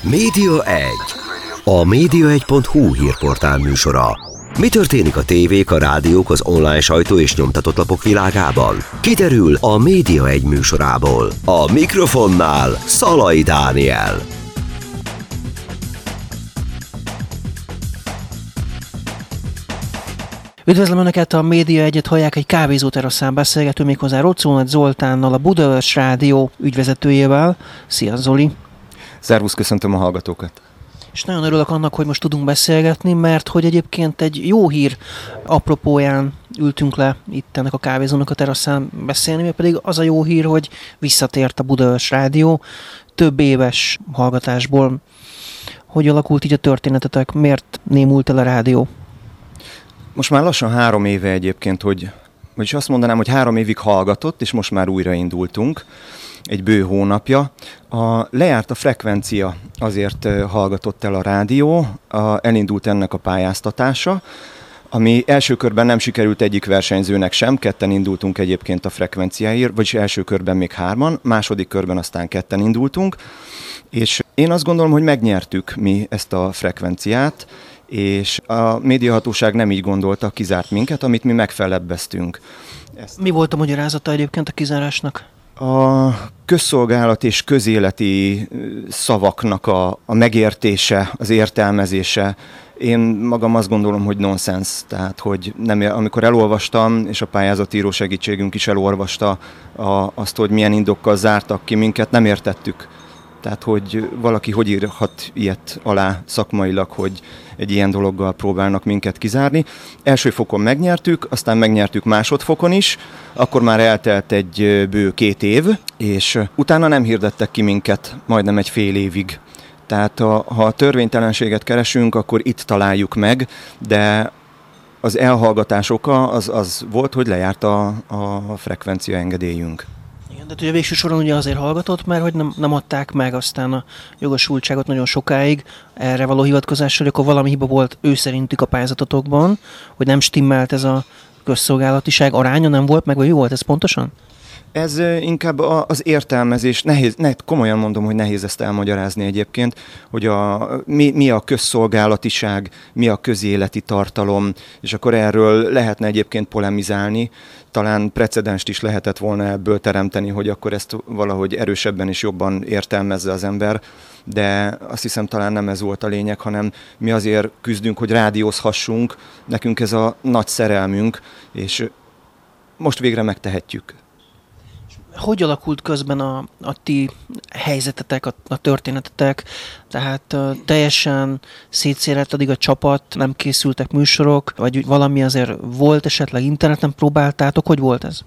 Média 1. A média1.hu hírportál műsora. Mi történik a tévék, a rádiók, az online sajtó és nyomtatott lapok világában? Kiderül a Média 1 műsorából. A mikrofonnál Szalai Dániel. Üdvözlöm Önöket, a Média Egyet hallják egy kávézó teraszán beszélgető méghozzá Rocónat Zoltánnal, a Budaörs Rádió ügyvezetőjével. Szia Zoli! Szervusz, köszöntöm a hallgatókat! És nagyon örülök annak, hogy most tudunk beszélgetni, mert hogy egyébként egy jó hír apropóján ültünk le itt ennek a kávézónak a teraszán beszélni, mert pedig az a jó hír, hogy visszatért a Budaörs Rádió több éves hallgatásból. Hogy alakult így a történetetek? Miért némult el a rádió? Most már lassan három éve egyébként, hogy vagyis azt mondanám, hogy három évig hallgatott, és most már újraindultunk egy bő hónapja. A, lejárt a frekvencia, azért hallgatott el a rádió, a, elindult ennek a pályáztatása, ami első körben nem sikerült egyik versenyzőnek sem, ketten indultunk egyébként a frekvenciáért, vagyis első körben még hárman, második körben aztán ketten indultunk, és én azt gondolom, hogy megnyertük mi ezt a frekvenciát, és a médiahatóság nem így gondolta, kizárt minket, amit mi megfelebbeztünk. Ezt... Mi volt a magyarázata egyébként a kizárásnak? A közszolgálat és közéleti szavaknak a, a megértése, az értelmezése, én magam azt gondolom, hogy nonsens, tehát hogy nem, amikor elolvastam, és a pályázatíró segítségünk is elolvasta a, azt, hogy milyen indokkal zártak ki minket, nem értettük tehát, hogy valaki hogy írhat ilyet alá szakmailag, hogy egy ilyen dologgal próbálnak minket kizárni. Első fokon megnyertük, aztán megnyertük másodfokon is, akkor már eltelt egy bő két év, és utána nem hirdettek ki minket majdnem egy fél évig. Tehát ha a törvénytelenséget keresünk, akkor itt találjuk meg, de az elhallgatás oka az, az volt, hogy lejárt a, a frekvencia engedélyünk. Igen, de ugye végső soron ugye azért hallgatott, mert hogy nem, nem adták meg aztán a jogosultságot nagyon sokáig erre való hivatkozással, hogy akkor valami hiba volt ő szerintük a pályázatotokban, hogy nem stimmelt ez a közszolgálatiság aránya, nem volt meg, vagy jó volt ez pontosan? Ez inkább az értelmezés, nehéz, ne, komolyan mondom, hogy nehéz ezt elmagyarázni egyébként, hogy a, mi, mi a közszolgálatiság, mi a közéleti tartalom, és akkor erről lehetne egyébként polemizálni, talán precedenst is lehetett volna ebből teremteni, hogy akkor ezt valahogy erősebben és jobban értelmezze az ember, de azt hiszem talán nem ez volt a lényeg, hanem mi azért küzdünk, hogy rádiózhassunk, nekünk ez a nagy szerelmünk, és most végre megtehetjük. Hogy alakult közben a, a ti helyzetetek, a, a történetetek? Tehát uh, teljesen szétszérelt addig a csapat, nem készültek műsorok, vagy valami azért volt esetleg interneten próbáltátok? Hogy volt ez?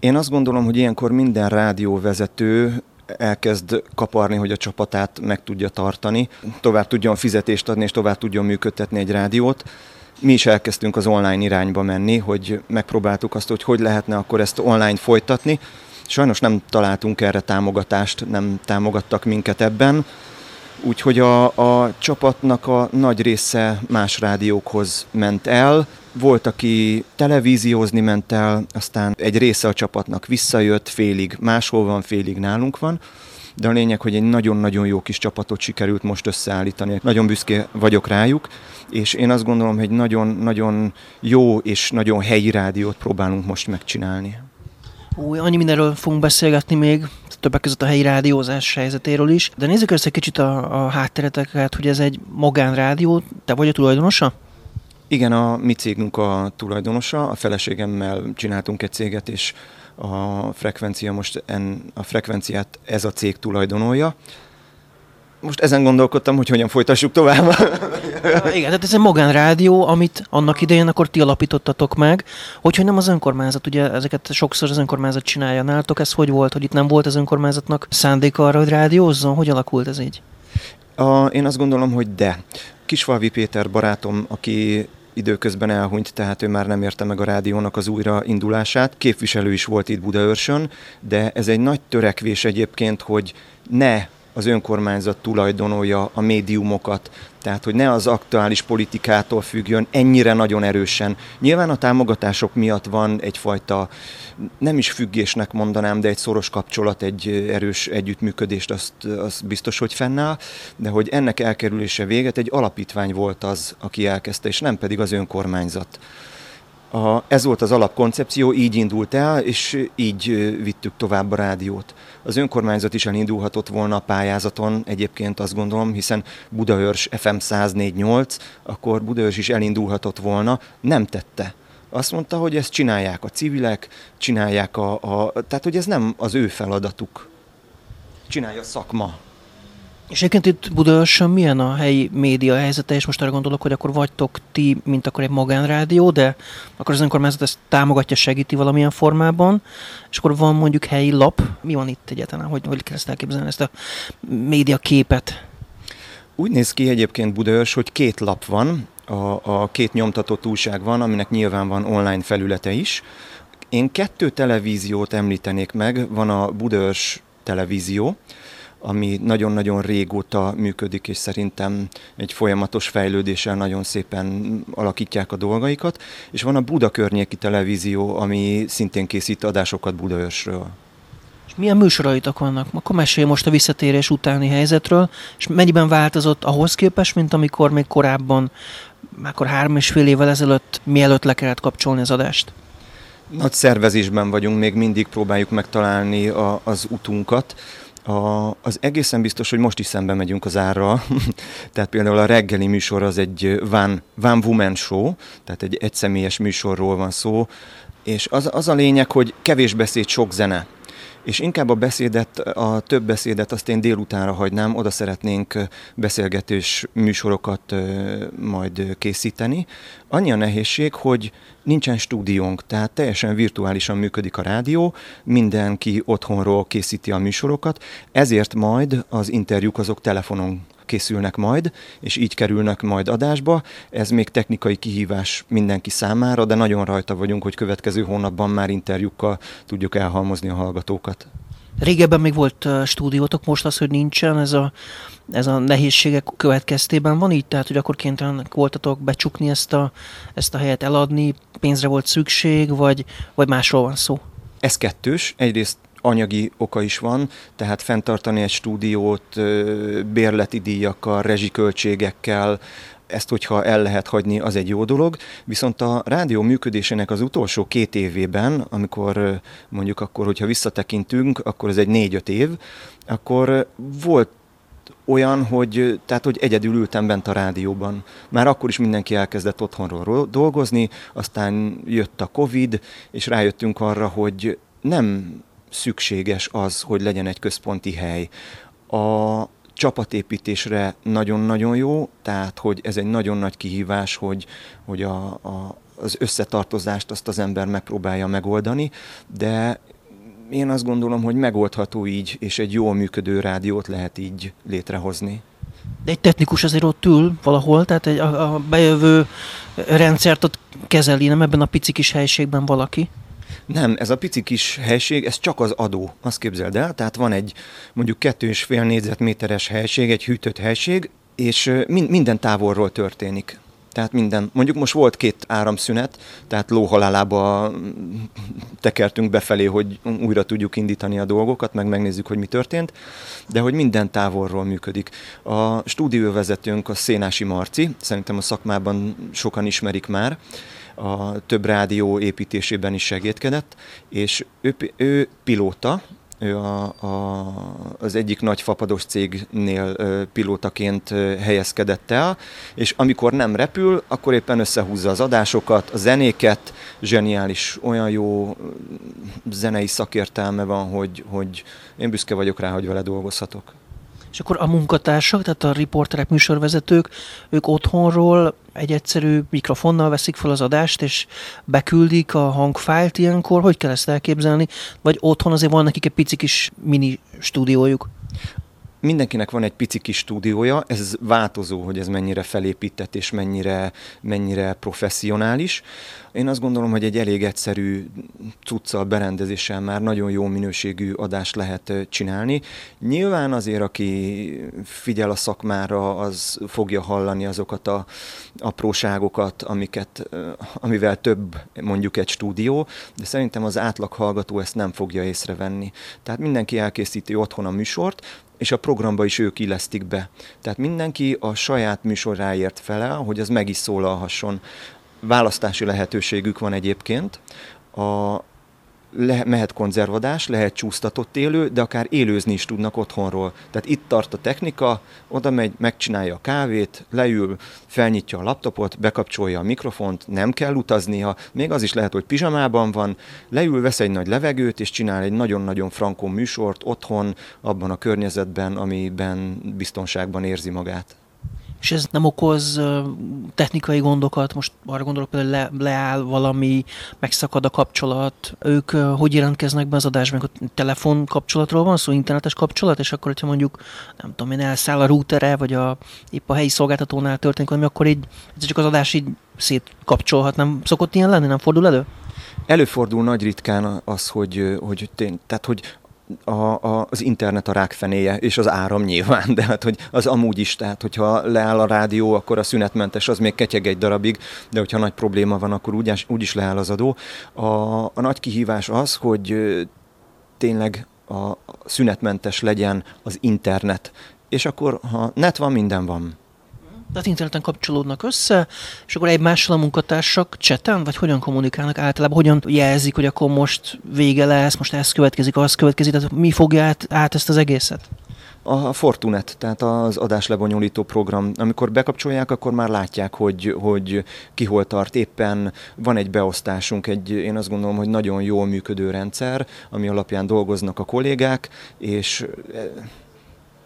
Én azt gondolom, hogy ilyenkor minden rádióvezető elkezd kaparni, hogy a csapatát meg tudja tartani, tovább tudjon fizetést adni, és tovább tudjon működtetni egy rádiót mi is elkezdtünk az online irányba menni, hogy megpróbáltuk azt, hogy hogy lehetne akkor ezt online folytatni. Sajnos nem találtunk erre támogatást, nem támogattak minket ebben, úgyhogy a, a csapatnak a nagy része más rádiókhoz ment el. Volt, aki televíziózni ment el, aztán egy része a csapatnak visszajött, félig máshol van, félig nálunk van de a lényeg, hogy egy nagyon-nagyon jó kis csapatot sikerült most összeállítani. Nagyon büszke vagyok rájuk, és én azt gondolom, hogy nagyon-nagyon jó és nagyon helyi rádiót próbálunk most megcsinálni. Új, annyi mindenről fogunk beszélgetni még, többek között a helyi rádiózás helyzetéről is, de nézzük össze kicsit a, a háttereteket, hogy ez egy magánrádió, te vagy a tulajdonosa? Igen, a mi cégünk a tulajdonosa, a feleségemmel csináltunk egy céget, és a frekvencia most en, a frekvenciát ez a cég tulajdonolja. Most ezen gondolkodtam, hogy hogyan folytassuk tovább. Igen, tehát ez egy magánrádió, amit annak idején akkor ti alapítottatok meg. Hogyha nem az önkormányzat, ugye ezeket sokszor az önkormányzat csinálja nálatok, ez hogy volt, hogy itt nem volt az önkormányzatnak szándéka arra, hogy rádiózzon? Hogy alakult ez így? A, én azt gondolom, hogy de. Kisfalvi Péter barátom, aki időközben elhunyt, tehát ő már nem érte meg a rádiónak az újraindulását. Képviselő is volt itt Budaörsön, de ez egy nagy törekvés egyébként, hogy ne az önkormányzat tulajdonolja a médiumokat, tehát hogy ne az aktuális politikától függjön ennyire nagyon erősen. Nyilván a támogatások miatt van egyfajta, nem is függésnek mondanám, de egy szoros kapcsolat, egy erős együttműködést, azt, azt biztos, hogy fennáll, de hogy ennek elkerülése véget egy alapítvány volt az, aki elkezdte, és nem pedig az önkormányzat. A, ez volt az alapkoncepció, így indult el, és így vittük tovább a rádiót. Az önkormányzat is elindulhatott volna a pályázaton, egyébként azt gondolom, hiszen Budaörs FM 104.8, akkor Budaörs is elindulhatott volna, nem tette. Azt mondta, hogy ezt csinálják a civilek, csinálják a, a tehát hogy ez nem az ő feladatuk. Csinálja a szakma. És egyébként itt Budaörsön milyen a helyi média helyzete, és most arra gondolok, hogy akkor vagytok ti, mint akkor egy magánrádió, de akkor az önkormányzat ezt támogatja, segíti valamilyen formában, és akkor van mondjuk helyi lap. Mi van itt egyáltalán? Hogy, hogy kell ezt elképzelni, ezt a média képet? Úgy néz ki egyébként Budaörs, hogy két lap van, a, a két nyomtatott újság van, aminek nyilván van online felülete is. Én kettő televíziót említenék meg, van a Budaörs televízió, ami nagyon-nagyon régóta működik, és szerintem egy folyamatos fejlődéssel nagyon szépen alakítják a dolgaikat. És van a Buda környéki televízió, ami szintén készít adásokat Budaörsről. És milyen műsoraitok vannak? Akkor mesélj most a visszatérés utáni helyzetről, és mennyiben változott ahhoz képest, mint amikor még korábban, akkor három és fél évvel ezelőtt, mielőtt le kellett kapcsolni az adást? Nagy szervezésben vagyunk, még mindig próbáljuk megtalálni a, az utunkat. A, az egészen biztos, hogy most is szembe megyünk az árral. tehát például a reggeli műsor az egy van, van woman show, tehát egy egyszemélyes műsorról van szó, és az, az a lényeg, hogy kevés beszéd, sok zene és inkább a beszédet, a több beszédet azt én délutánra hagynám, oda szeretnénk beszélgetős műsorokat majd készíteni. Annyi a nehézség, hogy nincsen stúdiónk, tehát teljesen virtuálisan működik a rádió, mindenki otthonról készíti a műsorokat, ezért majd az interjúk azok telefonon készülnek majd, és így kerülnek majd adásba. Ez még technikai kihívás mindenki számára, de nagyon rajta vagyunk, hogy következő hónapban már interjúkkal tudjuk elhalmozni a hallgatókat. Régebben még volt stúdiótok, most az, hogy nincsen, ez a, ez a nehézségek következtében van így? Tehát, hogy akkor kénytelenek voltatok becsukni ezt a, ezt a helyet, eladni, pénzre volt szükség, vagy, vagy másról van szó? Ez kettős. Egyrészt anyagi oka is van, tehát fenntartani egy stúdiót bérleti díjakkal, rezsiköltségekkel, ezt, hogyha el lehet hagyni, az egy jó dolog. Viszont a rádió működésének az utolsó két évében, amikor mondjuk akkor, hogyha visszatekintünk, akkor ez egy négy-öt év, akkor volt olyan, hogy, tehát, hogy egyedül ültem bent a rádióban. Már akkor is mindenki elkezdett otthonról dolgozni, aztán jött a Covid, és rájöttünk arra, hogy nem szükséges az, hogy legyen egy központi hely. A csapatépítésre nagyon-nagyon jó, tehát hogy ez egy nagyon nagy kihívás, hogy, hogy a, a, az összetartozást azt az ember megpróbálja megoldani, de én azt gondolom, hogy megoldható így, és egy jól működő rádiót lehet így létrehozni. De egy technikus azért ott ül valahol, tehát egy, a, a bejövő rendszert ott kezeli, nem ebben a pici kis helységben valaki? Nem, ez a pici kis helység, ez csak az adó, azt képzeld el. Tehát van egy mondjuk kettő és fél négyzetméteres helység, egy hűtött helység, és minden távolról történik. Tehát minden, mondjuk most volt két áramszünet, tehát lóhalálába tekertünk befelé, hogy újra tudjuk indítani a dolgokat, meg megnézzük, hogy mi történt, de hogy minden távolról működik. A stúdióvezetőnk a Szénási Marci, szerintem a szakmában sokan ismerik már, a több rádió építésében is segítkedett, és ő, ő pilóta, ő a, a, az egyik nagy fapados cégnél pilótaként helyezkedett el, és amikor nem repül, akkor éppen összehúzza az adásokat, a zenéket, zseniális, olyan jó zenei szakértelme van, hogy, hogy én büszke vagyok rá, hogy vele dolgozhatok. És akkor a munkatársak, tehát a riporterek, műsorvezetők, ők otthonról egy egyszerű mikrofonnal veszik fel az adást, és beküldik a hangfájlt ilyenkor, hogy kell ezt elképzelni? Vagy otthon azért van nekik egy pici kis mini stúdiójuk? mindenkinek van egy pici kis stúdiója, ez változó, hogy ez mennyire felépített és mennyire, mennyire professzionális. Én azt gondolom, hogy egy elég egyszerű cuccal, berendezéssel már nagyon jó minőségű adást lehet csinálni. Nyilván azért, aki figyel a szakmára, az fogja hallani azokat a apróságokat, amiket, amivel több mondjuk egy stúdió, de szerintem az átlag hallgató ezt nem fogja észrevenni. Tehát mindenki elkészíti otthon a műsort, és a programba is ők illesztik be. Tehát mindenki a saját műsoráért felel, hogy az meg is szólalhasson. Választási lehetőségük van egyébként. A, le, mehet konzervadás, lehet csúsztatott élő, de akár élőzni is tudnak otthonról. Tehát itt tart a technika, oda megy, megcsinálja a kávét, leül, felnyitja a laptopot, bekapcsolja a mikrofont, nem kell utaznia, még az is lehet, hogy pizsamában van, leül, vesz egy nagy levegőt, és csinál egy nagyon-nagyon frankó műsort otthon, abban a környezetben, amiben biztonságban érzi magát és ez nem okoz technikai gondokat, most arra gondolok például le, leáll valami, megszakad a kapcsolat, ők hogy jelentkeznek be az adásban, a telefon kapcsolatról van szó, internetes kapcsolat, és akkor, hogyha mondjuk, nem tudom én, elszáll a routere, vagy a, épp a helyi szolgáltatónál történik valami, akkor így ez csak az adás így szétkapcsolhat, nem szokott ilyen lenni, nem fordul elő? Előfordul nagy ritkán az, hogy, hogy tény, tehát hogy a, a, az internet a rákfenéje, és az áram nyilván, de hát hogy az amúgy is, tehát hogyha leáll a rádió, akkor a szünetmentes az még ketyeg egy darabig, de hogyha nagy probléma van, akkor úgy, úgy is leáll az adó. A, a nagy kihívás az, hogy tényleg a szünetmentes legyen az internet, és akkor ha net van, minden van tehát interneten kapcsolódnak össze, és akkor egymással a munkatársak cseten, vagy hogyan kommunikálnak általában, hogyan jelzik, hogy akkor most vége lesz, most ez következik, az következik, tehát mi fogja át, át ezt az egészet? A Fortunet, tehát az adáslebonyolító program. Amikor bekapcsolják, akkor már látják, hogy, hogy ki hol tart éppen. Van egy beosztásunk, egy, én azt gondolom, hogy nagyon jól működő rendszer, ami alapján dolgoznak a kollégák, és eh,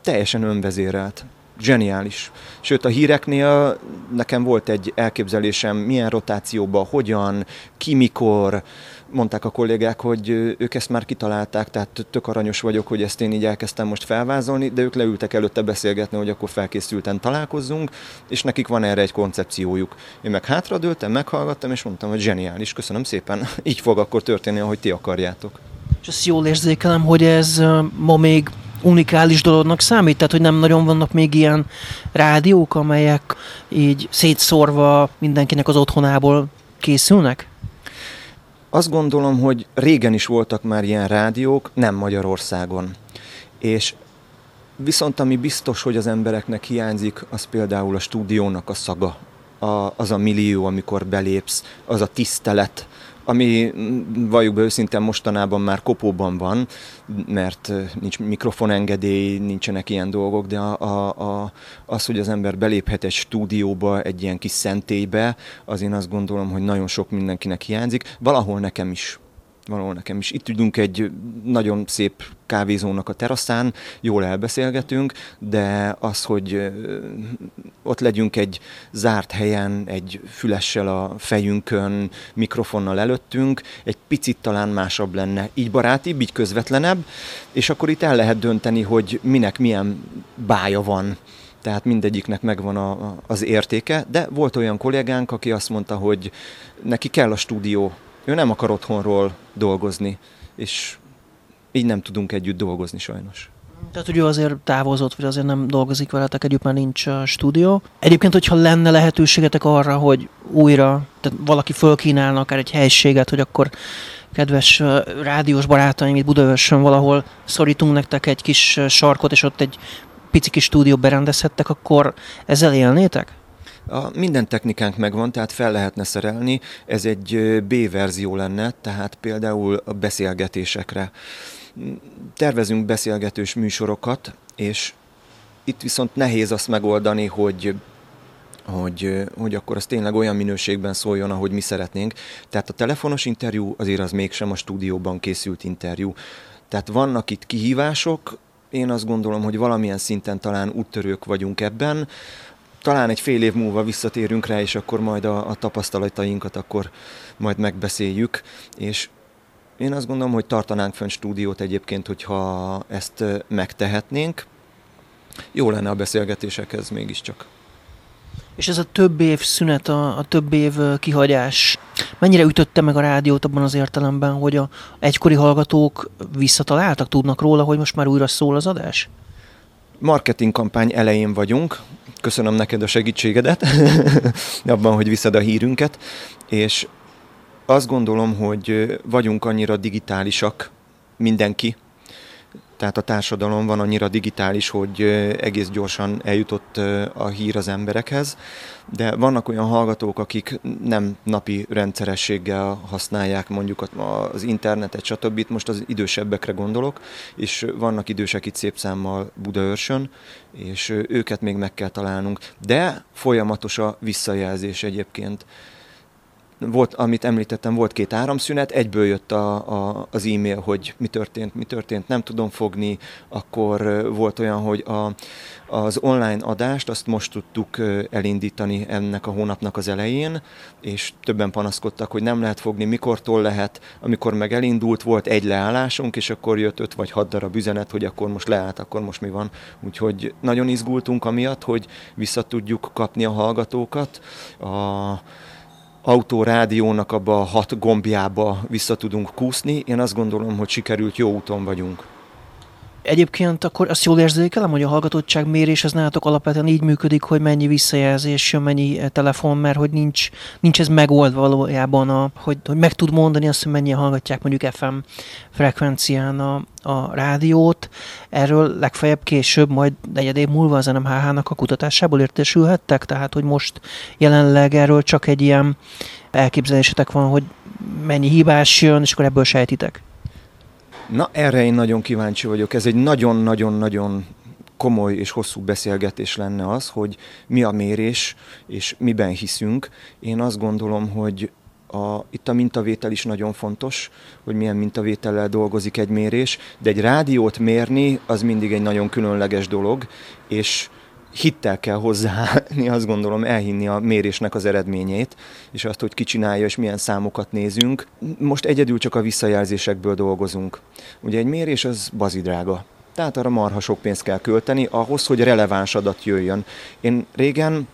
teljesen önvezérelt zseniális. Sőt, a híreknél nekem volt egy elképzelésem, milyen rotációban, hogyan, ki mikor, mondták a kollégák, hogy ők ezt már kitalálták, tehát tök aranyos vagyok, hogy ezt én így elkezdtem most felvázolni, de ők leültek előtte beszélgetni, hogy akkor felkészülten találkozzunk, és nekik van erre egy koncepciójuk. Én meg hátradőltem, meghallgattam, és mondtam, hogy zseniális, köszönöm szépen, így fog akkor történni, ahogy ti akarjátok. És azt jól érzékelem, hogy ez ma még unikális dolognak számít? Tehát, hogy nem nagyon vannak még ilyen rádiók, amelyek így szétszórva mindenkinek az otthonából készülnek? Azt gondolom, hogy régen is voltak már ilyen rádiók, nem Magyarországon. És viszont ami biztos, hogy az embereknek hiányzik, az például a stúdiónak a szaga, a, az a millió, amikor belépsz, az a tisztelet, ami valljuk be őszintén mostanában már kopóban van, mert nincs mikrofonengedély, nincsenek ilyen dolgok, de a, a, a, az, hogy az ember beléphet egy stúdióba, egy ilyen kis szentélybe, az én azt gondolom, hogy nagyon sok mindenkinek hiányzik. Valahol nekem is valahol nekem is. Itt tudunk egy nagyon szép kávézónak a teraszán, jól elbeszélgetünk, de az, hogy ott legyünk egy zárt helyen, egy fülessel a fejünkön, mikrofonnal előttünk, egy picit talán másabb lenne. Így barátibb, így közvetlenebb, és akkor itt el lehet dönteni, hogy minek milyen bája van tehát mindegyiknek megvan a, az értéke, de volt olyan kollégánk, aki azt mondta, hogy neki kell a stúdió, ő nem akar otthonról dolgozni, és így nem tudunk együtt dolgozni sajnos. Tehát, hogy ő azért távozott, vagy azért nem dolgozik veletek együtt, már nincs a stúdió. Egyébként, hogyha lenne lehetőségetek arra, hogy újra, tehát valaki fölkínálna akár egy helységet, hogy akkor kedves rádiós barátaim itt Budaörsön valahol szorítunk nektek egy kis sarkot, és ott egy pici kis stúdió berendezhettek, akkor ezzel élnétek? A, minden technikánk megvan, tehát fel lehetne szerelni. Ez egy B verzió lenne, tehát például a beszélgetésekre. Tervezünk beszélgetős műsorokat, és itt viszont nehéz azt megoldani, hogy hogy, hogy akkor az tényleg olyan minőségben szóljon, ahogy mi szeretnénk. Tehát a telefonos interjú azért az mégsem a stúdióban készült interjú. Tehát vannak itt kihívások, én azt gondolom, hogy valamilyen szinten talán úttörők vagyunk ebben talán egy fél év múlva visszatérünk rá, és akkor majd a, a tapasztalatainkat akkor majd megbeszéljük, és én azt gondolom, hogy tartanánk fönn stúdiót egyébként, hogyha ezt megtehetnénk. jó lenne a beszélgetésekhez mégiscsak. És ez a több év szünet, a, a több év kihagyás, mennyire ütötte meg a rádiót abban az értelemben, hogy a egykori hallgatók visszataláltak, tudnak róla, hogy most már újra szól az adás? Marketing kampány elején vagyunk, köszönöm neked a segítségedet abban, hogy visszad a hírünket, és azt gondolom, hogy vagyunk annyira digitálisak, mindenki, tehát a társadalom van annyira digitális, hogy egész gyorsan eljutott a hír az emberekhez, de vannak olyan hallgatók, akik nem napi rendszerességgel használják mondjuk az internetet, stb. Most az idősebbekre gondolok, és vannak idősek itt szép számmal Budaörsön, és őket még meg kell találnunk. De folyamatos a visszajelzés egyébként volt, amit említettem, volt két áramszünet, egyből jött a, a, az e-mail, hogy mi történt, mi történt, nem tudom fogni, akkor volt olyan, hogy a, az online adást azt most tudtuk elindítani ennek a hónapnak az elején, és többen panaszkodtak, hogy nem lehet fogni, mikortól lehet, amikor meg elindult, volt egy leállásunk, és akkor jött öt vagy hat darab üzenet, hogy akkor most leállt, akkor most mi van. Úgyhogy nagyon izgultunk amiatt, hogy vissza tudjuk kapni a hallgatókat. A, autórádiónak abba a hat gombjába vissza tudunk kúszni. Én azt gondolom, hogy sikerült, jó úton vagyunk. Egyébként akkor azt jól érzékelem, hogy a hallgatottság mérés az nálatok alapvetően így működik, hogy mennyi visszajelzés mennyi eh, telefon, mert hogy nincs, nincs ez megoldva valójában, a, hogy, hogy meg tud mondani azt, hogy mennyien hallgatják mondjuk FM frekvencián a, a rádiót. Erről legfeljebb később, majd negyed év múlva az NMHH-nak a kutatásából értesülhettek, tehát hogy most jelenleg erről csak egy ilyen elképzelésetek van, hogy mennyi hibás jön, és akkor ebből sejtitek. Na, erre én nagyon kíváncsi vagyok. Ez egy nagyon-nagyon-nagyon komoly és hosszú beszélgetés lenne az, hogy mi a mérés, és miben hiszünk. Én azt gondolom, hogy a, itt a mintavétel is nagyon fontos, hogy milyen mintavétellel dolgozik egy mérés, de egy rádiót mérni az mindig egy nagyon különleges dolog, és hittel kell hozzáállni, azt gondolom, elhinni a mérésnek az eredményét, és azt, hogy ki csinálja, és milyen számokat nézünk. Most egyedül csak a visszajelzésekből dolgozunk. Ugye egy mérés az bazidrága. Tehát arra marha sok pénzt kell költeni, ahhoz, hogy releváns adat jöjjön. Én régen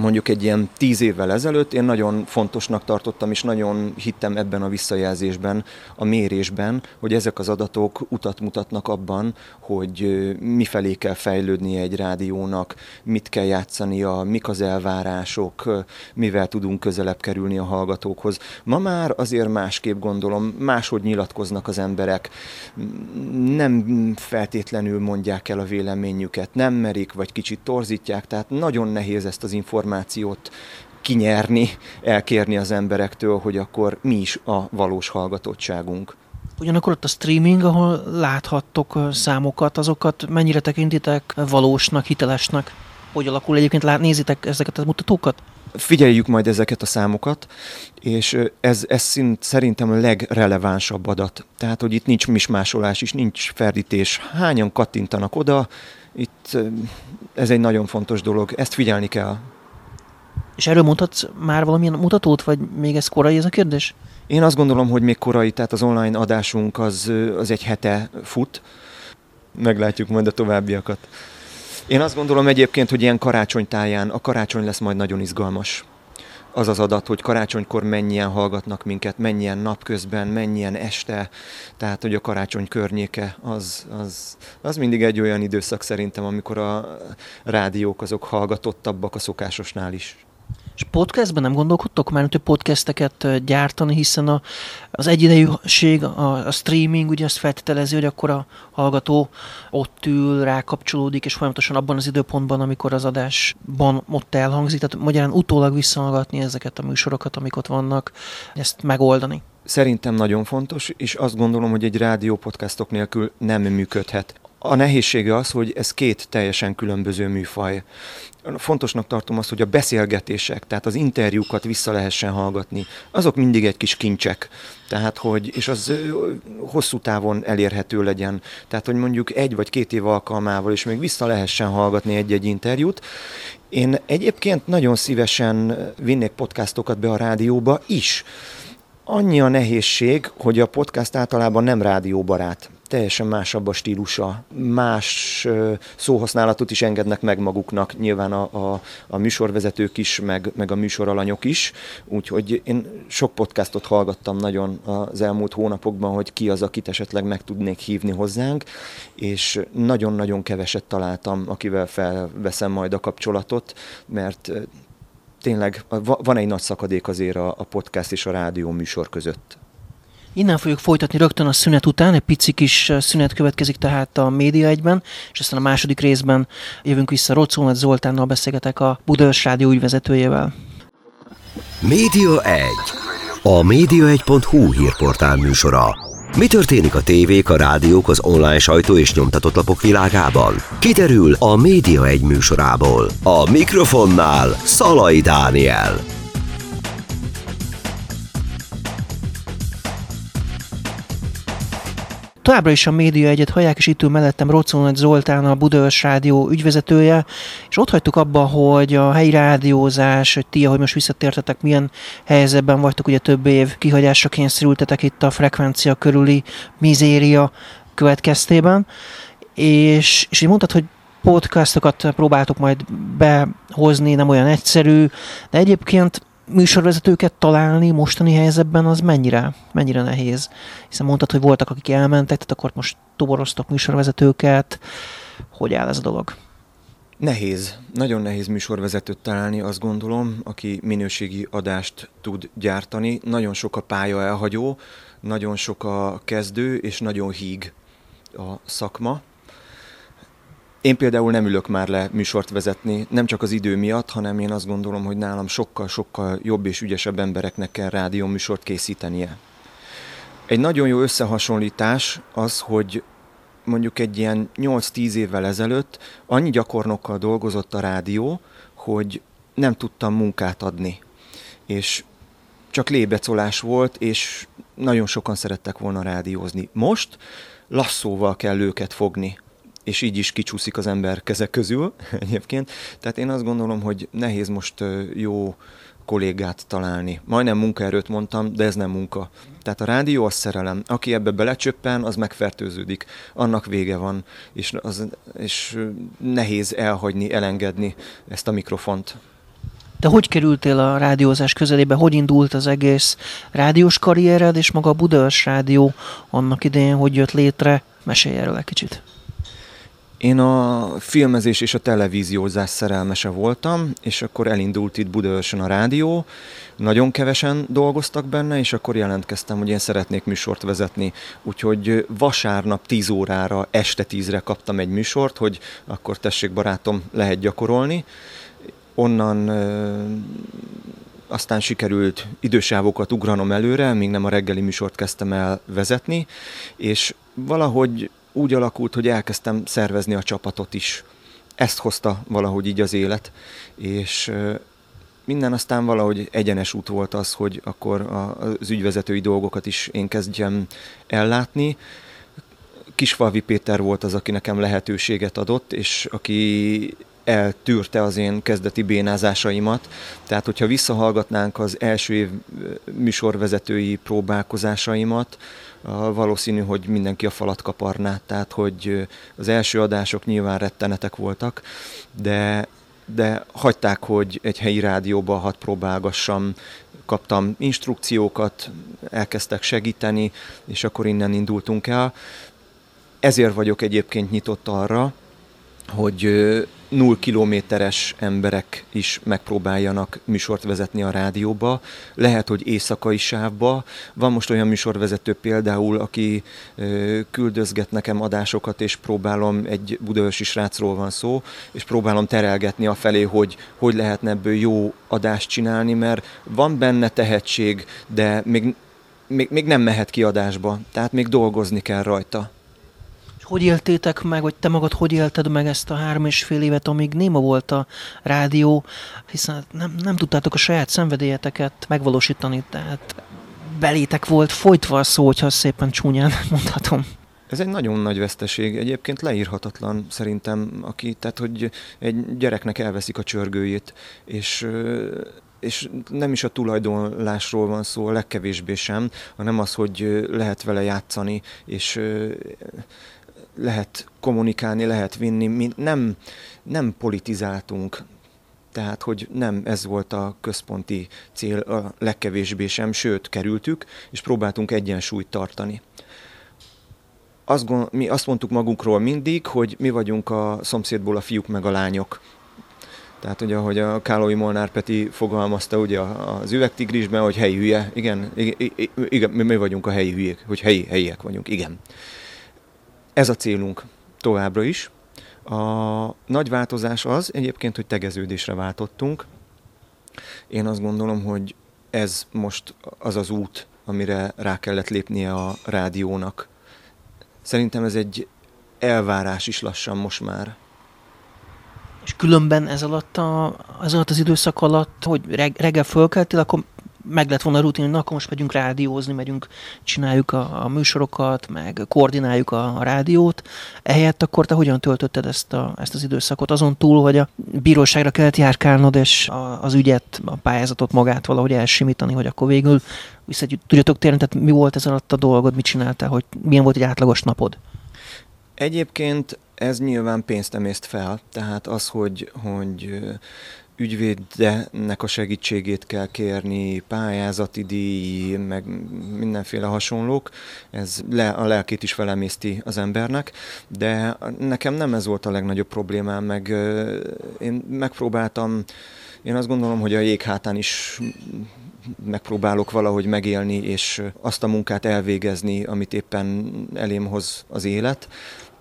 mondjuk egy ilyen tíz évvel ezelőtt én nagyon fontosnak tartottam, és nagyon hittem ebben a visszajelzésben, a mérésben, hogy ezek az adatok utat mutatnak abban, hogy mifelé kell fejlődnie egy rádiónak, mit kell játszania, mik az elvárások, mivel tudunk közelebb kerülni a hallgatókhoz. Ma már azért másképp gondolom, máshogy nyilatkoznak az emberek, nem feltétlenül mondják el a véleményüket, nem merik, vagy kicsit torzítják, tehát nagyon nehéz ezt az információt információt kinyerni, elkérni az emberektől, hogy akkor mi is a valós hallgatottságunk. Ugyanakkor ott a streaming, ahol láthattok számokat, azokat mennyire tekintitek valósnak, hitelesnek? Hogy alakul egyébként, lát, nézitek ezeket a mutatókat? Figyeljük majd ezeket a számokat, és ez, ez szint, szerintem a legrelevánsabb adat. Tehát, hogy itt nincs mismásolás is, nincs ferdítés. Hányan kattintanak oda, itt ez egy nagyon fontos dolog, ezt figyelni kell. És erről mutatsz már valamilyen mutatót, vagy még ez korai ez a kérdés? Én azt gondolom, hogy még korai, tehát az online adásunk az, az egy hete fut. Meglátjuk majd a továbbiakat. Én azt gondolom egyébként, hogy ilyen karácsonytáján, a karácsony lesz majd nagyon izgalmas az az adat, hogy karácsonykor mennyien hallgatnak minket, mennyien napközben, mennyien este, tehát hogy a karácsony környéke, az, az, az mindig egy olyan időszak szerintem, amikor a rádiók azok hallgatottabbak a szokásosnál is. És podcastben nem gondolkodtok már, hogy podcasteket gyártani, hiszen a, az egyidejűség, a, a streaming ugye azt feltételezi, hogy akkor a hallgató ott ül, rákapcsolódik, és folyamatosan abban az időpontban, amikor az adásban ott elhangzik, tehát magyarán utólag visszahallgatni ezeket a műsorokat, amik ott vannak, ezt megoldani. Szerintem nagyon fontos, és azt gondolom, hogy egy rádió podcastok nélkül nem működhet. A nehézsége az, hogy ez két teljesen különböző műfaj. Fontosnak tartom azt, hogy a beszélgetések, tehát az interjúkat vissza lehessen hallgatni, azok mindig egy kis kincsek. Tehát, hogy, és az hosszú távon elérhető legyen. Tehát, hogy mondjuk egy vagy két év alkalmával is még vissza lehessen hallgatni egy-egy interjút. Én egyébként nagyon szívesen vinnék podcastokat be a rádióba is. Annyi a nehézség, hogy a podcast általában nem rádióbarát. Teljesen másabb a stílusa, más szóhasználatot is engednek meg maguknak, nyilván a, a, a műsorvezetők is, meg, meg a műsoralanyok is, úgyhogy én sok podcastot hallgattam nagyon az elmúlt hónapokban, hogy ki az, akit esetleg meg tudnék hívni hozzánk, és nagyon-nagyon keveset találtam, akivel felveszem majd a kapcsolatot, mert tényleg van egy nagy szakadék azért a, a podcast és a rádió műsor között. Innen fogjuk folytatni rögtön a szünet után, egy pici kis szünet következik tehát a Média egyben, és aztán a második részben jövünk vissza Rocónat Zoltánnal beszélgetek a Budaörs Rádió ügyvezetőjével. Média 1. A média1.hu hírportál műsora. Mi történik a tévék, a rádiók, az online sajtó és nyomtatott lapok világában? Kiderül a Média 1 műsorából. A mikrofonnál Szalai Dániel. Továbbra is a média egyet hallják, és itt ül mellettem Rocónagy Zoltán, a Budaörs Rádió ügyvezetője, és ott hagytuk abba, hogy a helyi rádiózás, hogy ti, ahogy most visszatértetek, milyen helyzetben vagytok, ugye több év kihagyásra kényszerültetek itt a frekvencia körüli mizéria következtében, és, és így mondtad, hogy podcastokat próbáltok majd behozni, nem olyan egyszerű, de egyébként műsorvezetőket találni mostani helyzetben az mennyire, mennyire nehéz? Hiszen mondtad, hogy voltak, akik elmentek, tehát akkor most toboroztok műsorvezetőket. Hogy áll ez a dolog? Nehéz, nagyon nehéz műsorvezetőt találni, azt gondolom, aki minőségi adást tud gyártani. Nagyon sok a pálya elhagyó, nagyon sok a kezdő, és nagyon híg a szakma. Én például nem ülök már le műsort vezetni, nem csak az idő miatt, hanem én azt gondolom, hogy nálam sokkal-sokkal jobb és ügyesebb embereknek kell rádió műsort készítenie. Egy nagyon jó összehasonlítás az, hogy mondjuk egy ilyen 8-10 évvel ezelőtt annyi gyakornokkal dolgozott a rádió, hogy nem tudtam munkát adni. És csak lébecolás volt, és nagyon sokan szerettek volna rádiózni. Most lasszóval kell őket fogni és így is kicsúszik az ember kezek közül egyébként. Tehát én azt gondolom, hogy nehéz most jó kollégát találni. Majdnem munkaerőt mondtam, de ez nem munka. Tehát a rádió az szerelem. Aki ebbe belecsöppen, az megfertőződik. Annak vége van, és, az, és nehéz elhagyni, elengedni ezt a mikrofont. De hogy kerültél a rádiózás közelébe? Hogy indult az egész rádiós karriered, és maga a Budaörs Rádió annak idején, hogy jött létre? Mesélj erről egy kicsit. Én a filmezés és a televíziózás szerelmese voltam, és akkor elindult itt Budaörsön a rádió, nagyon kevesen dolgoztak benne, és akkor jelentkeztem, hogy én szeretnék műsort vezetni. Úgyhogy vasárnap 10 órára, este 10-re kaptam egy műsort, hogy akkor tessék barátom, lehet gyakorolni. Onnan aztán sikerült idősávokat ugranom előre, míg nem a reggeli műsort kezdtem el vezetni, és valahogy úgy alakult, hogy elkezdtem szervezni a csapatot is. Ezt hozta valahogy így az élet, és minden aztán valahogy egyenes út volt az, hogy akkor az ügyvezetői dolgokat is én kezdjem ellátni. Kisfalvi Péter volt az, aki nekem lehetőséget adott, és aki eltűrte az én kezdeti bénázásaimat. Tehát, hogyha visszahallgatnánk az első év műsorvezetői próbálkozásaimat, valószínű, hogy mindenki a falat kaparná, tehát hogy az első adások nyilván rettenetek voltak, de, de hagyták, hogy egy helyi rádióba hat próbálgassam, kaptam instrukciókat, elkezdtek segíteni, és akkor innen indultunk el. Ezért vagyok egyébként nyitott arra, hogy null kilométeres emberek is megpróbáljanak műsort vezetni a rádióba. Lehet, hogy éjszakai sávba. Van most olyan műsorvezető például, aki küldözget nekem adásokat, és próbálom, egy budaörsi srácról van szó, és próbálom terelgetni a felé, hogy hogy lehetne ebből jó adást csinálni, mert van benne tehetség, de még, még, még nem mehet kiadásba, tehát még dolgozni kell rajta hogy éltétek meg, vagy te magad hogy élted meg ezt a három és fél évet, amíg néma volt a rádió, hiszen nem, nem tudtátok a saját szenvedélyeteket megvalósítani, tehát belétek volt folytva a szó, hogyha szépen csúnyán mondhatom. Ez egy nagyon nagy veszteség, egyébként leírhatatlan szerintem, aki, tehát hogy egy gyereknek elveszik a csörgőjét, és és nem is a tulajdonlásról van szó, a legkevésbé sem, hanem az, hogy lehet vele játszani, és lehet kommunikálni, lehet vinni. Mi nem, nem politizáltunk, tehát, hogy nem ez volt a központi cél a legkevésbé sem, sőt, kerültük, és próbáltunk egyensúlyt tartani. Azt, gond, mi azt mondtuk magunkról mindig, hogy mi vagyunk a szomszédból a fiúk meg a lányok. Tehát ugye, ahogy a Kálói Molnár Peti fogalmazta ugye az üvegtigrisben, hogy helyi hülye, igen, igen, igen, mi vagyunk a helyi hülyék, hogy helyi, helyiek vagyunk, igen. Ez a célunk továbbra is. A nagy változás az egyébként, hogy tegeződésre váltottunk. Én azt gondolom, hogy ez most az az út, amire rá kellett lépnie a rádiónak. Szerintem ez egy elvárás is lassan most már. És különben ez alatt, a, ez alatt az időszak alatt, hogy reggel fölkeltél, akkor meg lett volna a rutin, hogy na, akkor most megyünk rádiózni, megyünk, csináljuk a, a műsorokat, meg koordináljuk a, a rádiót. Ehelyett akkor te hogyan töltötted ezt, a, ezt az időszakot? Azon túl, hogy a bíróságra kellett járkálnod, és a, az ügyet, a pályázatot magát valahogy elsimítani, hogy akkor végül vissza tudjatok térni, tehát mi volt ez alatt a dolgod, mit csináltál, hogy milyen volt egy átlagos napod? Egyébként ez nyilván pénzt emészt fel, tehát az, hogy, hogy ügyvédnek a segítségét kell kérni, pályázati díj, meg mindenféle hasonlók, ez le, a lelkét is felemészti az embernek, de nekem nem ez volt a legnagyobb problémám, meg én megpróbáltam, én azt gondolom, hogy a jéghátán is megpróbálok valahogy megélni, és azt a munkát elvégezni, amit éppen elém hoz az élet.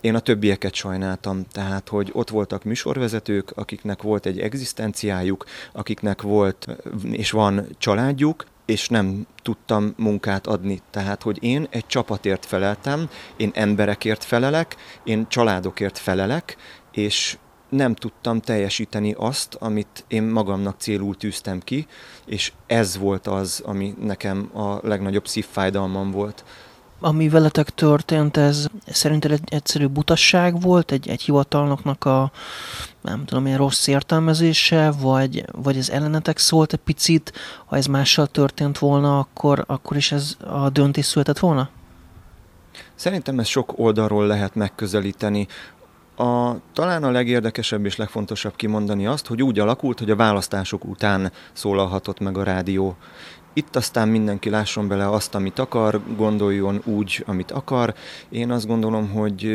Én a többieket sajnáltam, tehát, hogy ott voltak műsorvezetők, akiknek volt egy egzisztenciájuk, akiknek volt és van családjuk, és nem tudtam munkát adni. Tehát, hogy én egy csapatért feleltem, én emberekért felelek, én családokért felelek, és nem tudtam teljesíteni azt, amit én magamnak célul tűztem ki, és ez volt az, ami nekem a legnagyobb szívfájdalmam volt ami veletek történt, ez szerinted egy egyszerű butasság volt, egy, egy hivatalnoknak a nem tudom, ilyen rossz értelmezése, vagy, vagy ez ellenetek szólt egy picit, ha ez mással történt volna, akkor, akkor is ez a döntés született volna? Szerintem ez sok oldalról lehet megközelíteni. A, talán a legérdekesebb és legfontosabb kimondani azt, hogy úgy alakult, hogy a választások után szólalhatott meg a rádió. Itt aztán mindenki lásson bele azt, amit akar, gondoljon úgy, amit akar. Én azt gondolom, hogy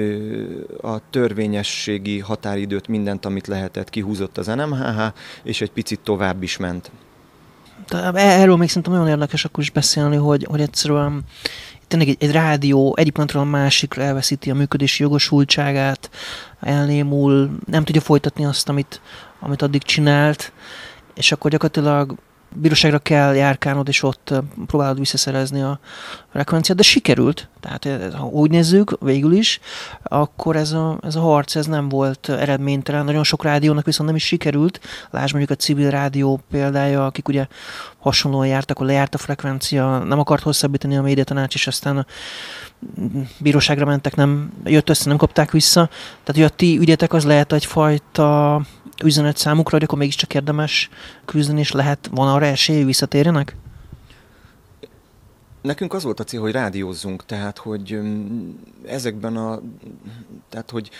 a törvényességi határidőt, mindent, amit lehetett, kihúzott az NMHH, és egy picit tovább is ment. Erről még szerintem nagyon érdekes akkor is beszélni, hogy, hogy egyszerűen tényleg egy, egy rádió egyik pillanatról a másikra elveszíti a működési jogosultságát, elnémul, nem tudja folytatni azt, amit, amit addig csinált, és akkor gyakorlatilag bíróságra kell járkálnod, és ott próbálod visszaszerezni a frekvenciát, de sikerült. Tehát ha úgy nézzük, végül is, akkor ez a, ez a harc ez nem volt eredménytelen. Nagyon sok rádiónak viszont nem is sikerült. Lásd mondjuk a civil rádió példája, akik ugye hasonlóan jártak, akkor lejárt a frekvencia, nem akart hosszabbítani a médiatanács, és aztán a bíróságra mentek, nem jött össze, nem kapták vissza. Tehát, hogy a ti ügyetek az lehet egyfajta üzenet számukra, hogy akkor mégiscsak érdemes küzdeni, és lehet, van arra esély, hogy visszatérjenek? Nekünk az volt a cél, hogy rádiózzunk, tehát hogy ezekben a, tehát hogy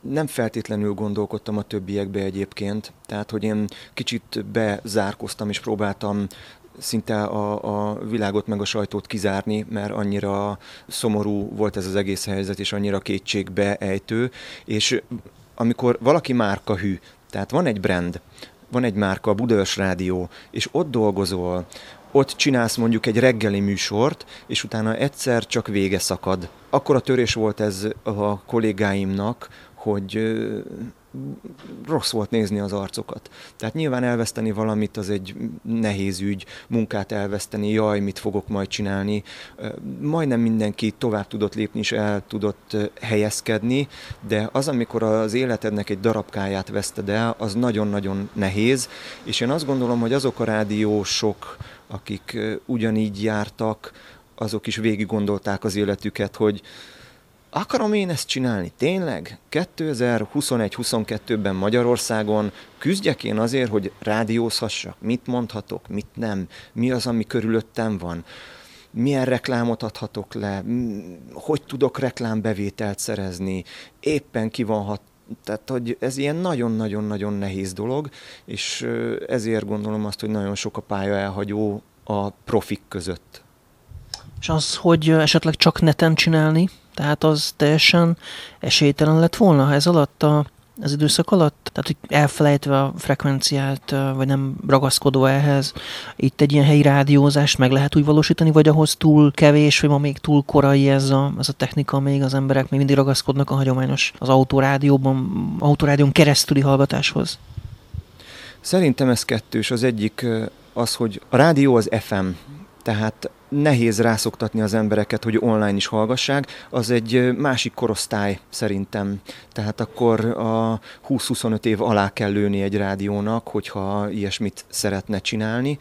nem feltétlenül gondolkodtam a többiekbe egyébként, tehát hogy én kicsit bezárkoztam és próbáltam szinte a, a világot meg a sajtót kizárni, mert annyira szomorú volt ez az egész helyzet, és annyira kétségbe ejtő, és amikor valaki márka hű, tehát van egy brand, van egy márka, a Budaörs Rádió, és ott dolgozol, ott csinálsz mondjuk egy reggeli műsort, és utána egyszer csak vége szakad. Akkor a törés volt ez a kollégáimnak, hogy rossz volt nézni az arcokat. Tehát nyilván elveszteni valamit az egy nehéz ügy, munkát elveszteni, jaj, mit fogok majd csinálni. Majdnem mindenki tovább tudott lépni és el tudott helyezkedni, de az, amikor az életednek egy darabkáját veszted el, az nagyon-nagyon nehéz, és én azt gondolom, hogy azok a rádiósok, akik ugyanígy jártak, azok is végig gondolták az életüket, hogy akarom én ezt csinálni tényleg? 2021-22-ben Magyarországon küzdjek én azért, hogy rádiózhassak, mit mondhatok, mit nem, mi az, ami körülöttem van, milyen reklámot adhatok le, hogy tudok reklámbevételt szerezni, éppen ki van hat, tehát, hogy ez ilyen nagyon-nagyon-nagyon nehéz dolog, és ezért gondolom azt, hogy nagyon sok a pálya elhagyó a profik között. És az, hogy esetleg csak neten csinálni, tehát az teljesen esélytelen lett volna ez alatt a, az időszak alatt? Tehát, hogy elfelejtve a frekvenciát, vagy nem ragaszkodva ehhez, itt egy ilyen helyi rádiózást meg lehet úgy valósítani, vagy ahhoz túl kevés, vagy ma még túl korai ez a, ez a technika, még az emberek még mindig ragaszkodnak a hagyományos, az autórádióban, autórádión keresztüli hallgatáshoz? Szerintem ez kettős. Az egyik az, hogy a rádió az FM, tehát nehéz rászoktatni az embereket, hogy online is hallgassák, az egy másik korosztály szerintem. Tehát akkor a 20-25 év alá kell lőni egy rádiónak, hogyha ilyesmit szeretne csinálni.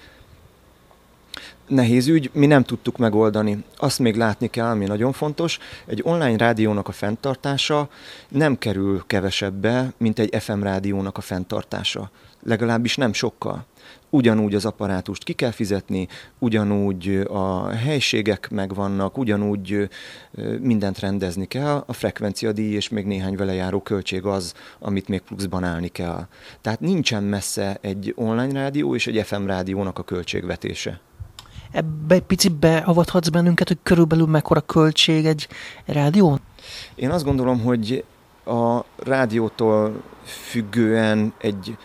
Nehéz ügy, mi nem tudtuk megoldani. Azt még látni kell, ami nagyon fontos, egy online rádiónak a fenntartása nem kerül kevesebbe, mint egy FM rádiónak a fenntartása. Legalábbis nem sokkal ugyanúgy az apparátust ki kell fizetni, ugyanúgy a helységek megvannak, ugyanúgy mindent rendezni kell, a frekvenciadíj és még néhány vele járó költség az, amit még pluszban állni kell. Tehát nincsen messze egy online rádió és egy FM rádiónak a költségvetése. Ebbe egy picit beavathatsz bennünket, hogy körülbelül mekkora költség egy rádió? Én azt gondolom, hogy a rádiótól függően egy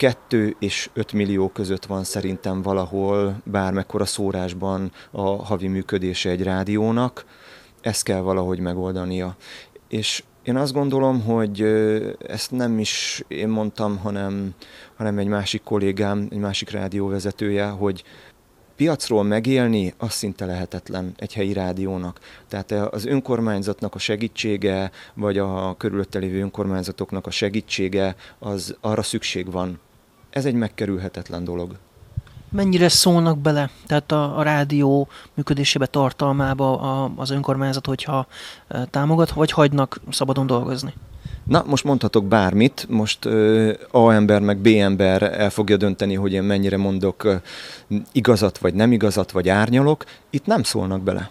2 és 5 millió között van szerintem valahol bármekkora szórásban a havi működése egy rádiónak. Ezt kell valahogy megoldania. És én azt gondolom, hogy ezt nem is én mondtam, hanem, hanem egy másik kollégám, egy másik rádióvezetője, hogy piacról megélni, az szinte lehetetlen egy helyi rádiónak. Tehát az önkormányzatnak a segítsége, vagy a körülötte lévő önkormányzatoknak a segítsége, az arra szükség van, ez egy megkerülhetetlen dolog. Mennyire szólnak bele, tehát a, a rádió működésébe, tartalmába a, az önkormányzat, hogyha e, támogat, vagy hagynak szabadon dolgozni? Na, most mondhatok bármit, most ö, A ember meg B ember el fogja dönteni, hogy én mennyire mondok ö, igazat, vagy nem igazat, vagy árnyalok. Itt nem szólnak bele.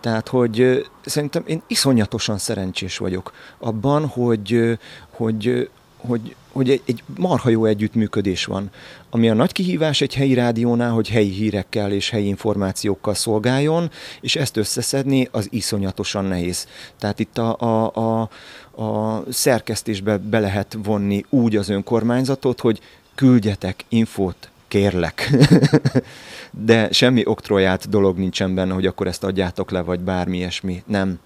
Tehát, hogy szerintem én iszonyatosan szerencsés vagyok abban, hogy, hogy, hogy hogy egy, egy marha jó együttműködés van. Ami a nagy kihívás egy helyi rádiónál, hogy helyi hírekkel és helyi információkkal szolgáljon, és ezt összeszedni az iszonyatosan nehéz. Tehát itt a, a, a, a szerkesztésbe be lehet vonni úgy az önkormányzatot, hogy küldjetek infót, kérlek. De semmi oktroját dolog nincsen benne, hogy akkor ezt adjátok le, vagy bármi ilyesmi. Nem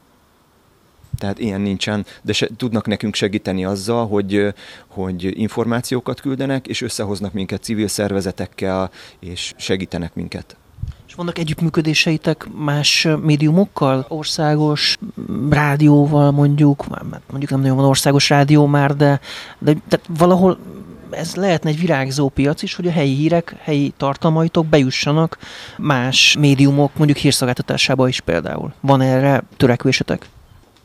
tehát ilyen nincsen, de se, tudnak nekünk segíteni azzal, hogy, hogy információkat küldenek, és összehoznak minket civil szervezetekkel, és segítenek minket. És vannak együttműködéseitek más médiumokkal? Országos rádióval mondjuk, mondjuk nem nagyon van országos rádió már, de, de tehát valahol ez lehetne egy virágzó piac is, hogy a helyi hírek, helyi tartalmaitok bejussanak más médiumok, mondjuk hírszolgáltatásába is például. Van erre törekvésetek?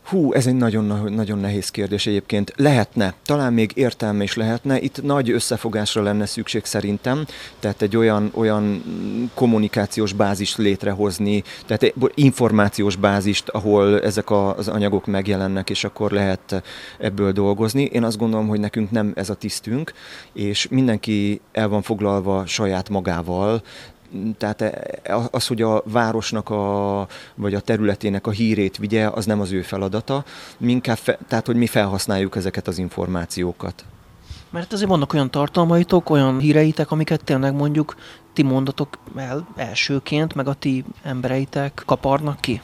Hú, ez egy nagyon, nagyon nehéz kérdés egyébként. Lehetne, talán még értelme is lehetne. Itt nagy összefogásra lenne szükség szerintem, tehát egy olyan, olyan kommunikációs bázist létrehozni, tehát információs bázist, ahol ezek az anyagok megjelennek, és akkor lehet ebből dolgozni. Én azt gondolom, hogy nekünk nem ez a tisztünk, és mindenki el van foglalva saját magával, tehát e, az, hogy a városnak a, vagy a területének a hírét vigye, az nem az ő feladata, inkább fe, tehát hogy mi felhasználjuk ezeket az információkat. Mert azért vannak olyan tartalmaitok, olyan híreitek, amiket tényleg mondjuk ti mondatok el elsőként, meg a ti embereitek kaparnak ki.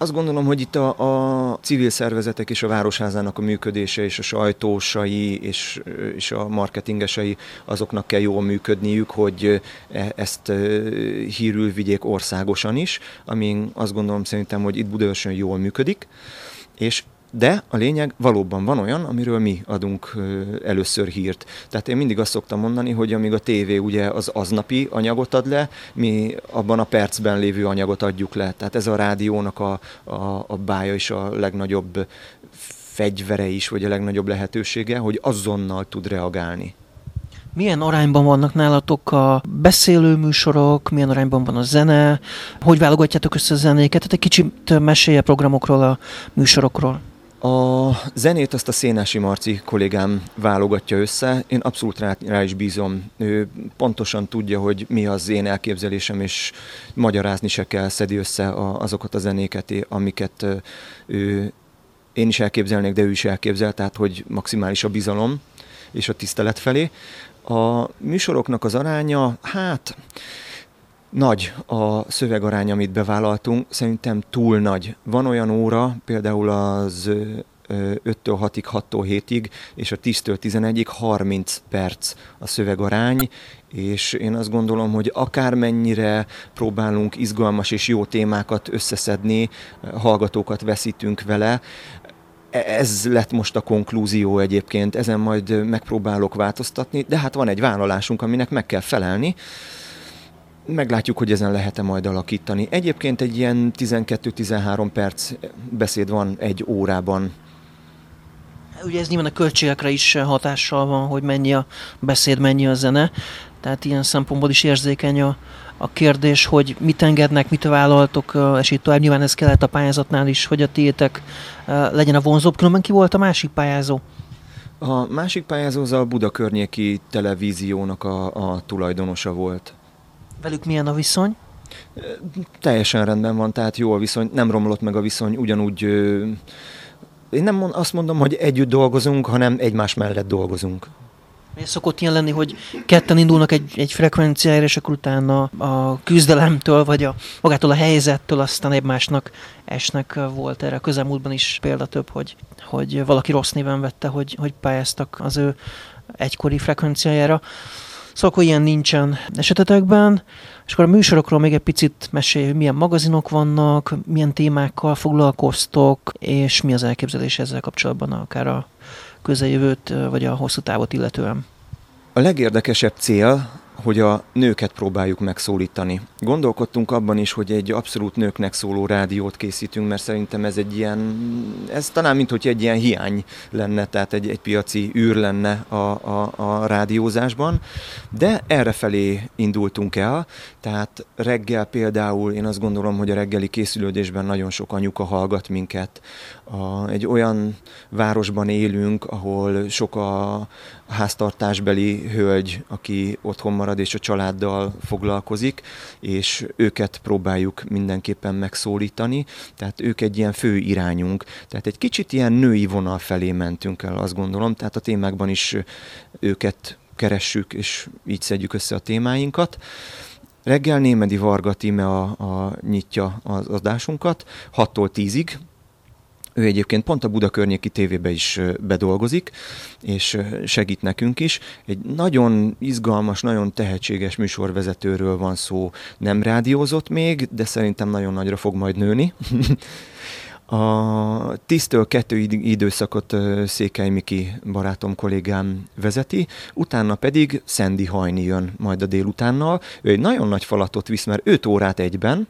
Azt gondolom, hogy itt a, a civil szervezetek és a Városházának a működése és a sajtósai és, és a marketingesei azoknak kell jól működniük, hogy e, ezt e, hírül vigyék országosan is, ami azt gondolom szerintem, hogy itt Budaörsön jól működik, és De a lényeg valóban van olyan, amiről mi adunk először hírt. Tehát én mindig azt szoktam mondani, hogy amíg a tévé ugye az aznapi anyagot ad le, mi abban a percben lévő anyagot adjuk le. Tehát ez a rádiónak a, a, a bája is a legnagyobb fegyvere is, vagy a legnagyobb lehetősége, hogy azonnal tud reagálni. Milyen arányban vannak nálatok a beszélő műsorok, milyen arányban van a zene, hogy válogatjátok össze a zenéket? Tehát egy kicsit mesélje programokról, a műsorokról. A zenét azt a Szénási Marci kollégám válogatja össze, én abszolút rá, rá is bízom. Ő pontosan tudja, hogy mi az én elképzelésem, és magyarázni se kell, szedi össze a, azokat a zenéket, amiket ő, én is elképzelnék, de ő is elképzel, tehát hogy maximális a bizalom és a tisztelet felé. A műsoroknak az aránya, hát nagy a szövegarány, amit bevállaltunk, szerintem túl nagy. Van olyan óra, például az 5-től 6-ig, 6-tól 7-ig, és a 10-től 11-ig 30 perc a szövegarány, és én azt gondolom, hogy akármennyire próbálunk izgalmas és jó témákat összeszedni, hallgatókat veszítünk vele, ez lett most a konklúzió egyébként, ezen majd megpróbálok változtatni, de hát van egy vállalásunk, aminek meg kell felelni, meglátjuk, hogy ezen lehet-e majd alakítani. Egyébként egy ilyen 12-13 perc beszéd van egy órában. Ugye ez nyilván a költségekre is hatással van, hogy mennyi a beszéd, mennyi a zene. Tehát ilyen szempontból is érzékeny a, a kérdés, hogy mit engednek, mit vállaltok, és itt tovább. Nyilván ez kellett a pályázatnál is, hogy a tiétek legyen a vonzóbb. Különben ki volt a másik pályázó? A másik pályázó az a Buda környéki televíziónak a, a tulajdonosa volt. Velük milyen a viszony? Teljesen rendben van, tehát jó a viszony, nem romlott meg a viszony, ugyanúgy én nem azt mondom, hogy együtt dolgozunk, hanem egymás mellett dolgozunk. Mi szokott ilyen lenni, hogy ketten indulnak egy, egy frekvenciára, és akkor utána a küzdelemtől, vagy a, magától a helyzettől aztán egymásnak esnek volt erre a közelmúltban is példa több, hogy, hogy valaki rossz néven vette, hogy, hogy pályáztak az ő egykori frekvenciájára. Szóval akkor ilyen nincsen esetetekben. És akkor a műsorokról még egy picit mesélj, milyen magazinok vannak, milyen témákkal foglalkoztok, és mi az elképzelés ezzel kapcsolatban, akár a közeljövőt, vagy a hosszú távot illetően. A legérdekesebb cél hogy a nőket próbáljuk megszólítani. Gondolkodtunk abban is, hogy egy abszolút nőknek szóló rádiót készítünk, mert szerintem ez egy ilyen, ez talán mint hogy egy ilyen hiány lenne, tehát egy, egy piaci űr lenne a, a, a rádiózásban, de erre felé indultunk el, tehát reggel például én azt gondolom, hogy a reggeli készülődésben nagyon sok anyuka hallgat minket. A, egy olyan városban élünk, ahol sok a háztartásbeli hölgy, aki otthon marad és a családdal foglalkozik, és őket próbáljuk mindenképpen megszólítani, tehát ők egy ilyen fő irányunk. Tehát egy kicsit ilyen női vonal felé mentünk el, azt gondolom, tehát a témákban is őket keressük, és így szedjük össze a témáinkat. Reggel Némedi Varga Tíme a, a nyitja az adásunkat, 6-tól 10-ig, ő egyébként pont a Buda környéki tévébe is bedolgozik, és segít nekünk is. Egy nagyon izgalmas, nagyon tehetséges műsorvezetőről van szó. Nem rádiózott még, de szerintem nagyon nagyra fog majd nőni. A 10-től 2 időszakot Székely Miki barátom, kollégám vezeti, utána pedig Szendi Hajni jön majd a délutánnal. Ő egy nagyon nagy falatot visz, mert 5 órát egyben,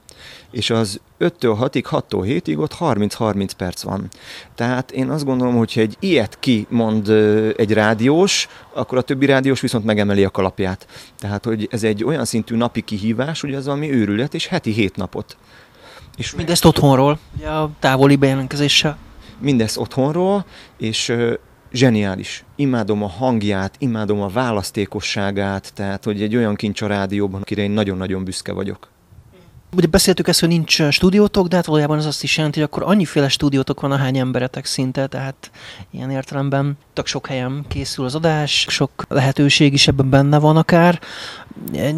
és az 5-től 6-ig, 6-tól 7-ig ott 30-30 perc van. Tehát én azt gondolom, hogy egy ilyet ki mond egy rádiós, akkor a többi rádiós viszont megemeli a kalapját. Tehát, hogy ez egy olyan szintű napi kihívás, hogy az valami őrület, és heti 7 napot. És Mindezt otthonról, ugye a távoli bejelentkezéssel. Mindezt otthonról, és zseniális. Imádom a hangját, imádom a választékosságát, tehát hogy egy olyan kincs a rádióban, akire én nagyon-nagyon büszke vagyok. Ugye beszéltük ezt, hogy nincs stúdiótok, de hát valójában az azt is jelenti, hogy akkor annyiféle stúdiótok van, ahány emberetek szinte, tehát ilyen értelemben tök sok helyen készül az adás, sok lehetőség is ebben benne van akár.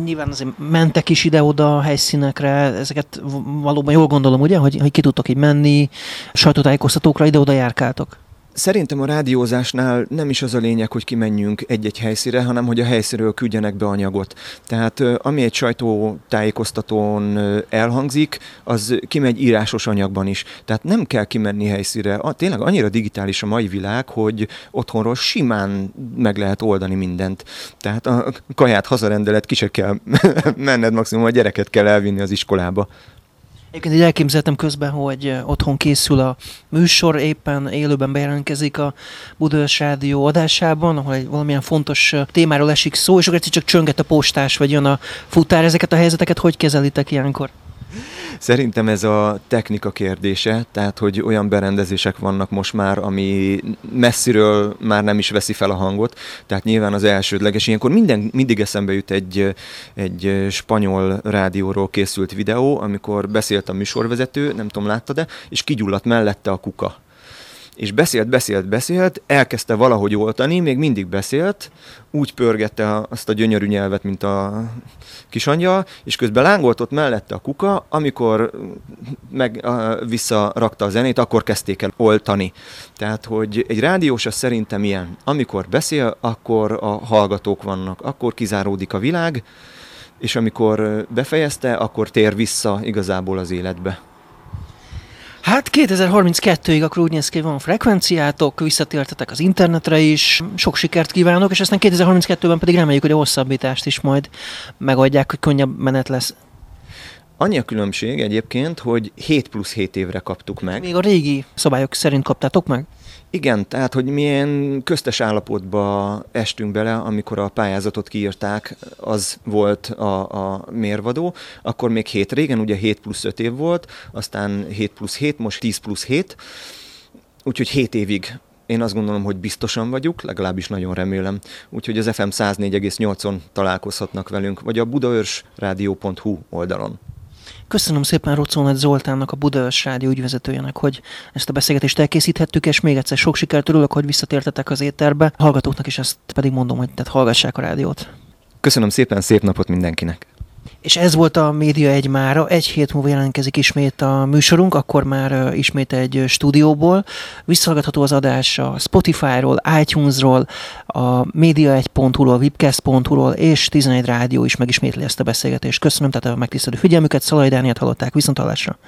Nyilván azért mentek is ide-oda a helyszínekre, ezeket valóban jól gondolom, ugye, hogy, hogy ki tudtok így menni, sajtótájékoztatókra ide-oda járkáltok. Szerintem a rádiózásnál nem is az a lényeg, hogy kimenjünk egy-egy helyszíre, hanem hogy a helyszíről küldjenek be anyagot. Tehát ami egy sajtótájékoztatón elhangzik, az kimegy írásos anyagban is. Tehát nem kell kimenni helyszíre. Tényleg annyira digitális a mai világ, hogy otthonról simán meg lehet oldani mindent. Tehát a kaját hazarendelet, ki se kell menned, maximum a gyereket kell elvinni az iskolába. Egyébként így elképzeltem közben, hogy otthon készül a műsor, éppen élőben bejelentkezik a Budapest Rádió adásában, ahol egy valamilyen fontos témáról esik szó, és akkor egyszer csak csönget a postás, vagy jön a futár. Ezeket a helyzeteket hogy kezelitek ilyenkor? Szerintem ez a technika kérdése, tehát hogy olyan berendezések vannak most már, ami messziről már nem is veszi fel a hangot, tehát nyilván az elsődleges. Ilyenkor minden, mindig eszembe jut egy, egy spanyol rádióról készült videó, amikor beszélt a műsorvezető, nem tudom látta de és kigyulladt mellette a kuka és beszélt, beszélt, beszélt, elkezdte valahogy oltani, még mindig beszélt, úgy pörgette azt a gyönyörű nyelvet, mint a kisanyja, és közben lángolt ott mellette a kuka, amikor meg uh, visszarakta a zenét, akkor kezdték el oltani. Tehát, hogy egy rádiós az szerintem ilyen. Amikor beszél, akkor a hallgatók vannak, akkor kizáródik a világ, és amikor befejezte, akkor tér vissza igazából az életbe. Hát 2032-ig akkor úgy néz ki, van frekvenciátok, visszatértetek az internetre is, sok sikert kívánok, és aztán 2032-ben pedig reméljük, hogy a hosszabbítást is majd megadják, hogy könnyebb menet lesz. Annyi a különbség egyébként, hogy 7 plusz 7 évre kaptuk meg. Még a régi szabályok szerint kaptátok meg? Igen, tehát, hogy milyen köztes állapotba estünk bele, amikor a pályázatot kiírták, az volt a, a mérvadó. Akkor még 7 régen, ugye 7 plusz 5 év volt, aztán 7 plusz 7, most 10 plusz 7, úgyhogy 7 évig én azt gondolom, hogy biztosan vagyunk, legalábbis nagyon remélem. Úgyhogy az FM 104,8-on találkozhatnak velünk, vagy a budaörsrádió.hu oldalon. Köszönöm szépen Rocónet Zoltánnak, a Budaörs Rádió ügyvezetőjének, hogy ezt a beszélgetést elkészíthettük, és még egyszer sok sikert örülök, hogy visszatértetek az éterbe. A hallgatóknak is ezt pedig mondom, hogy tehát hallgassák a rádiót. Köszönöm szépen, szép napot mindenkinek! És ez volt a Média egy mára. Egy hét múlva jelentkezik ismét a műsorunk, akkor már ismét egy stúdióból. Visszahallgatható az adás a Spotify-ról, iTunes-ról, a média1.hu-ról, webcast.hu-ról, és 11 rádió is megismétli ezt a beszélgetést. Köszönöm tehát a megtisztelő figyelmüket, Szalai Dániát hallották, viszontalásra!